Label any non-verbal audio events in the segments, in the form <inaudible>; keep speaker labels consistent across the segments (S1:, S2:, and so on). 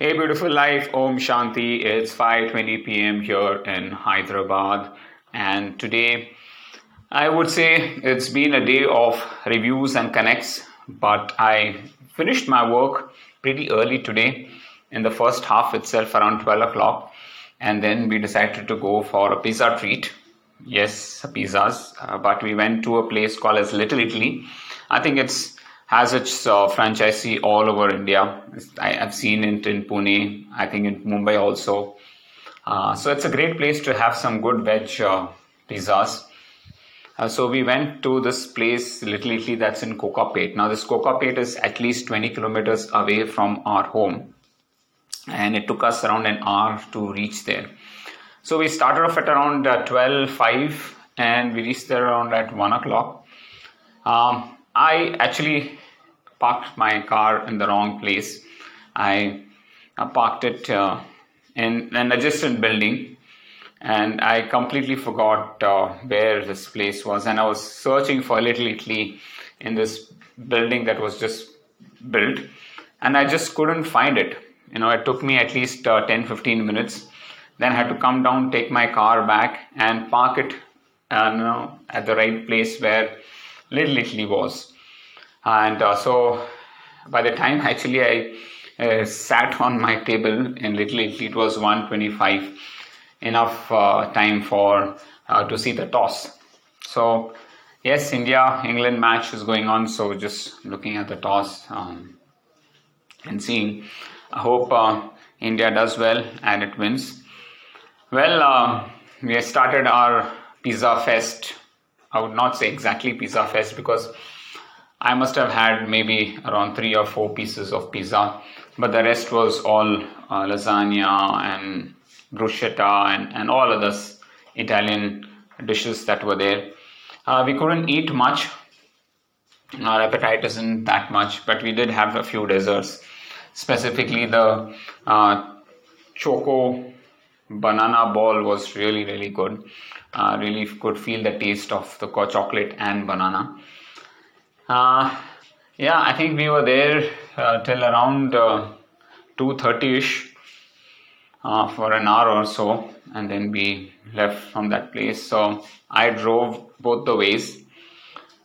S1: Hey beautiful life, Om Shanti. It's 5:20 p.m. here in Hyderabad and today I would say it's been a day of reviews and connects, but I finished my work pretty early today in the first half itself around 12 o'clock and then we decided to go for a pizza treat. Yes, pizzas, uh, but we went to a place called as Little Italy. I think it's has its uh, franchisee all over India. I, have seen it in Pune, I think in Mumbai also. Uh, so it's a great place to have some good veg uh, pizzas. Uh, so we went to this place, Little Italy, that's in Kokapet. Now this Kokapet is at least 20 kilometers away from our home, and it took us around an hour to reach there. So we started off at around uh, 12, 5, and we reached there around at 1 o'clock. Um, I actually parked my car in the wrong place. I uh, parked it uh, in an adjacent building and I completely forgot uh, where this place was. And I was searching for Little Italy in this building that was just built, and I just couldn't find it. You know, it took me at least uh, 10 15 minutes. Then I had to come down, take my car back, and park it uh, you know, at the right place where Little Italy was. And uh, so by the time actually I uh, sat on my table in Little Italy, it was 125, enough uh, time for uh, to see the toss. So yes, India England match is going on. So just looking at the toss um, and seeing. I hope uh, India does well and it wins. Well, uh, we started our Pizza Fest I would not say exactly pizza fest because I must have had maybe around three or four pieces of pizza, but the rest was all uh, lasagna and bruschetta and, and all other Italian dishes that were there. Uh, we couldn't eat much. Our appetite isn't that much, but we did have a few desserts, specifically the uh, choco banana ball was really really good uh, really could feel the taste of the chocolate and banana uh, yeah i think we were there uh, till around 2.30ish uh, uh, for an hour or so and then we left from that place. So i drove both the ways.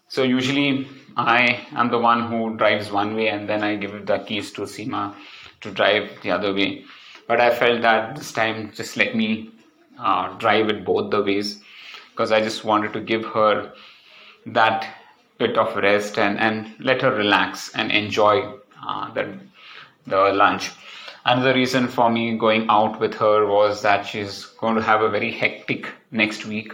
S1: So usually i am the one who drives one way and then i give the keys to seema to drive the other way. But I felt that this time just let me uh, drive it both the ways because I just wanted to give her that bit of rest and, and let her relax and enjoy uh, the, the lunch. Another reason for me going out with her was that she's going to have a very hectic next week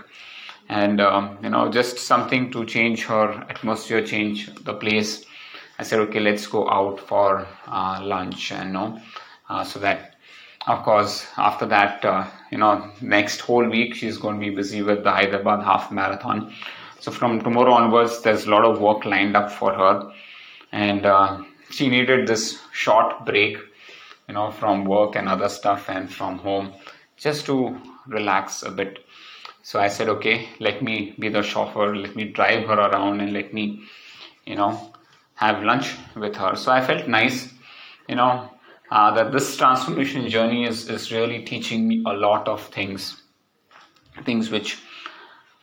S1: and um, you know just something to change her atmosphere change the place i said okay let's go out for uh, lunch and you know uh, so that of course, after that, uh, you know, next whole week she's going to be busy with the Hyderabad half marathon. So from tomorrow onwards, there's a lot of work lined up for her, and uh, she needed this short break, you know, from work and other stuff and from home, just to relax a bit. So I said, okay, let me be the chauffeur, let me drive her around, and let me, you know, have lunch with her. So I felt nice, you know, uh, that this transformation journey is, is really teaching me a lot of things, things which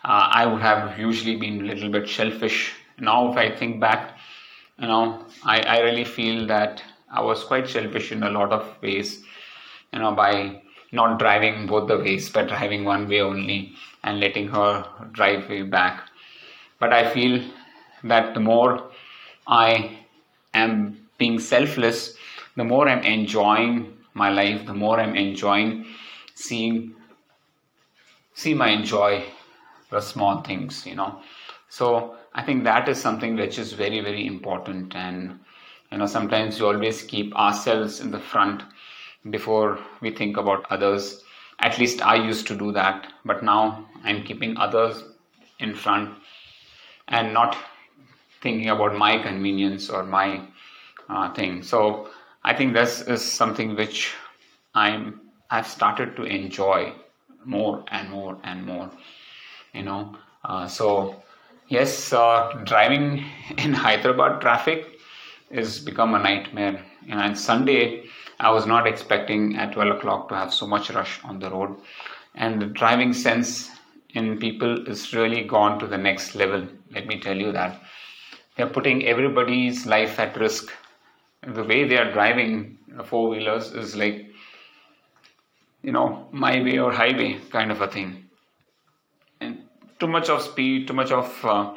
S1: uh, I would have usually been a little bit selfish. Now, if I think back, you know, I, I really feel that I was quite selfish in a lot of ways, you know, by not driving both the ways, but driving one way only and letting her drive way back. But I feel that the more I am being selfless, the more I'm enjoying my life, the more I'm enjoying seeing Seema enjoy the small things, you know. So I think that is something which is very, very important and you know sometimes we always keep ourselves in the front before we think about others. At least I used to do that, but now I'm keeping others in front and not thinking about my convenience or my uh, thing. So I think this is something which I'm I've started to enjoy more and more and more. You know, uh, so yes, uh, driving <laughs> in Hyderabad traffic is become a nightmare. and Sunday I was not expecting at 12 o'clock to have so much rush on the road, and the driving sense in people is really gone to the next level. Let me tell you that they're putting everybody's life at risk. The way they are driving four wheelers is like, you know, my way or highway kind of a thing. Too much of speed, too much of uh,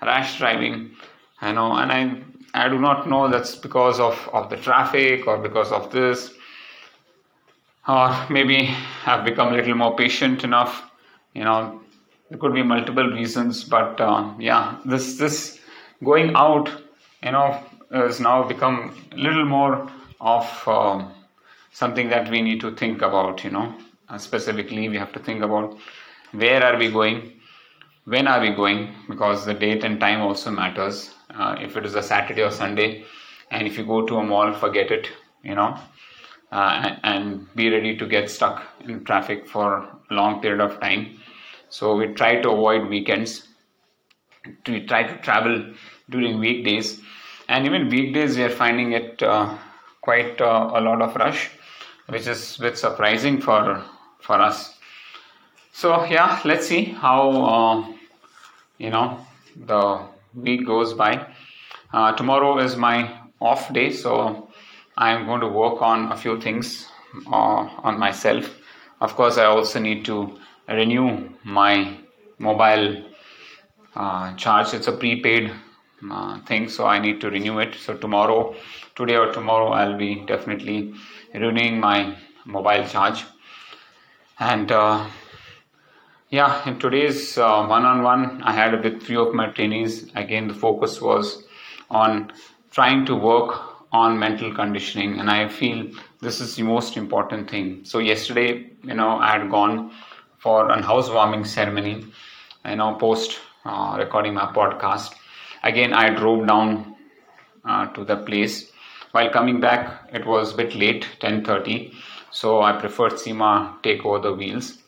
S1: rash driving, I know, and I I do not know that's because of, of the traffic or because of this, or maybe I've become a little more patient enough. You know, there could be multiple reasons, but uh, yeah, this this going out, you know, has now become a little more of um, something that we need to think about. You know, specifically, we have to think about where are we going, when are we going, because the date and time also matters uh, if it is a Saturday or Sunday. And if you go to a mall, forget it, you know, uh, and, be ready to get stuck in traffic for a long period of time. So we try to avoid weekends. We try to travel during weekdays, and even weekdays we are finding it uh, quite uh, a lot of rush, which is a bit surprising for for us. So yeah, let's see how uh, you know the week goes by. Uh, tomorrow is my off day, so I'm going to work on a few things uh, on myself. Of course, I also need to renew my mobile uh, charge. It's a prepaid uh, thing, so I need to renew it. So tomorrow, today or tomorrow, I'll be definitely renewing my mobile charge. And uh, yeah, in today's uh, one-on-one, I had with few of my trainees. Again, the focus was on trying to work on mental conditioning, and I feel this is the most important thing. So yesterday, you know, I had gone for an housewarming ceremony, you know, post uh, recording my podcast. Again, I drove down uh, to the place. While coming back, it was a bit late, 10:30, so I preferred Seema take over the wheels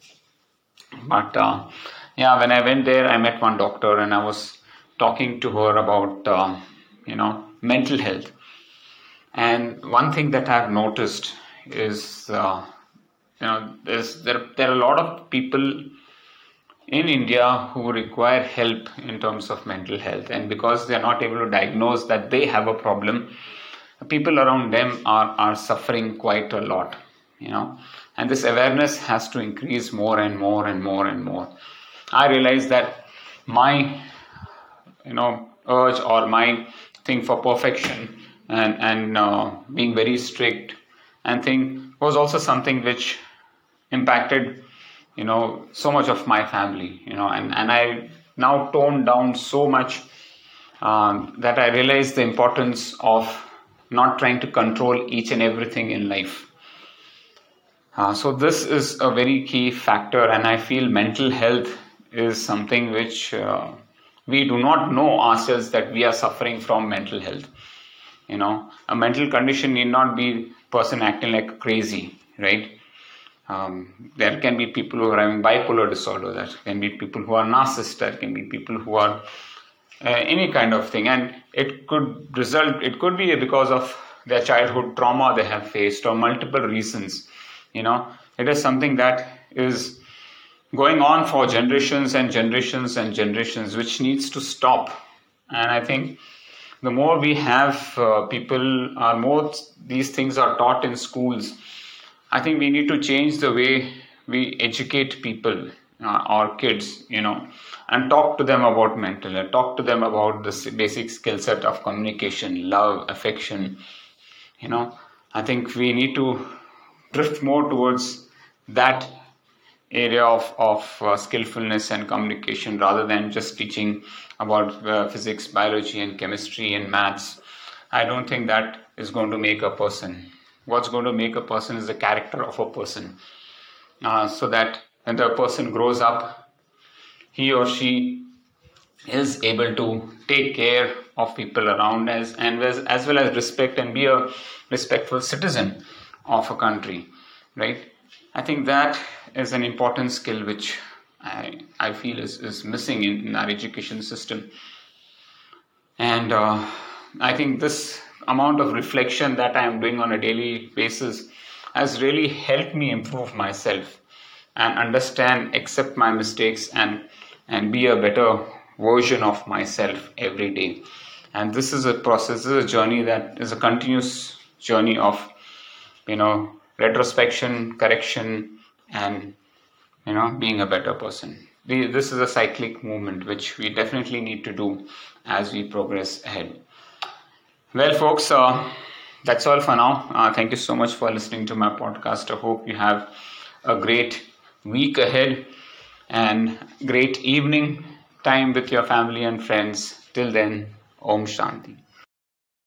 S1: but uh, yeah, when I went there, I met one doctor and I was talking to her about, uh, you know, mental health. And one thing that I've noticed is, uh, you know, there's, there, there are a lot of people in India who require help in terms of mental health. And because they're not able to diagnose that they have a problem, people around them are, are suffering quite a lot, you know? And this awareness has to increase more and more and more and more. I realize that my you know urge or my thing for perfection and and uh, being very strict and thing was also something which impacted you know so much of my family you know? And and i now toned down so much um, that i realized the importance of not trying to control each and everything in life uh, so this is a very key factor, and I feel mental health is something which uh, we do not know ourselves that we are suffering from mental health. You know, a mental condition need not be person acting like crazy, right? Um, there can be people who are having bipolar disorder. There can be people who are narcissists. There can be people who are uh, any kind of thing, and it could result. It could be because of their childhood trauma they have faced, or multiple reasons you know? It is something that is going on for generations and generations and generations which needs to stop. And i think the more we have uh, people are more these things are taught in schools. I think we need to change the way we educate people uh, our kids you know and talk to them about mental health talk to them about the basic skill set of communication love affection you know? I think we need to drift more towards that area of, of uh, skillfulness and communication rather than just teaching about uh, physics, biology, and chemistry and maths. I don't think that is going to make a person. What's going to make a person is the character of a person. Uh, so that when the person grows up, he or she is able to take care of people around us and as, as well as respect and be a respectful citizen of a country, right? I think that is an important skill which I, I feel is, is missing in, in our education system. And uh, I think this amount of reflection that I am doing on a daily basis has really helped me improve myself and understand, accept my mistakes, and and be a better version of myself every day. And this is a process, this is a journey that is a continuous journey of, you know, retrospection, correction, and you know, being a better person. This is a cyclic movement which we definitely need to do as we progress ahead. Well, folks, uh, that's all for now. Uh, thank you so much for listening to my podcast. I hope you have a great week ahead and great evening time with your family and friends. Till then, Om Shanti.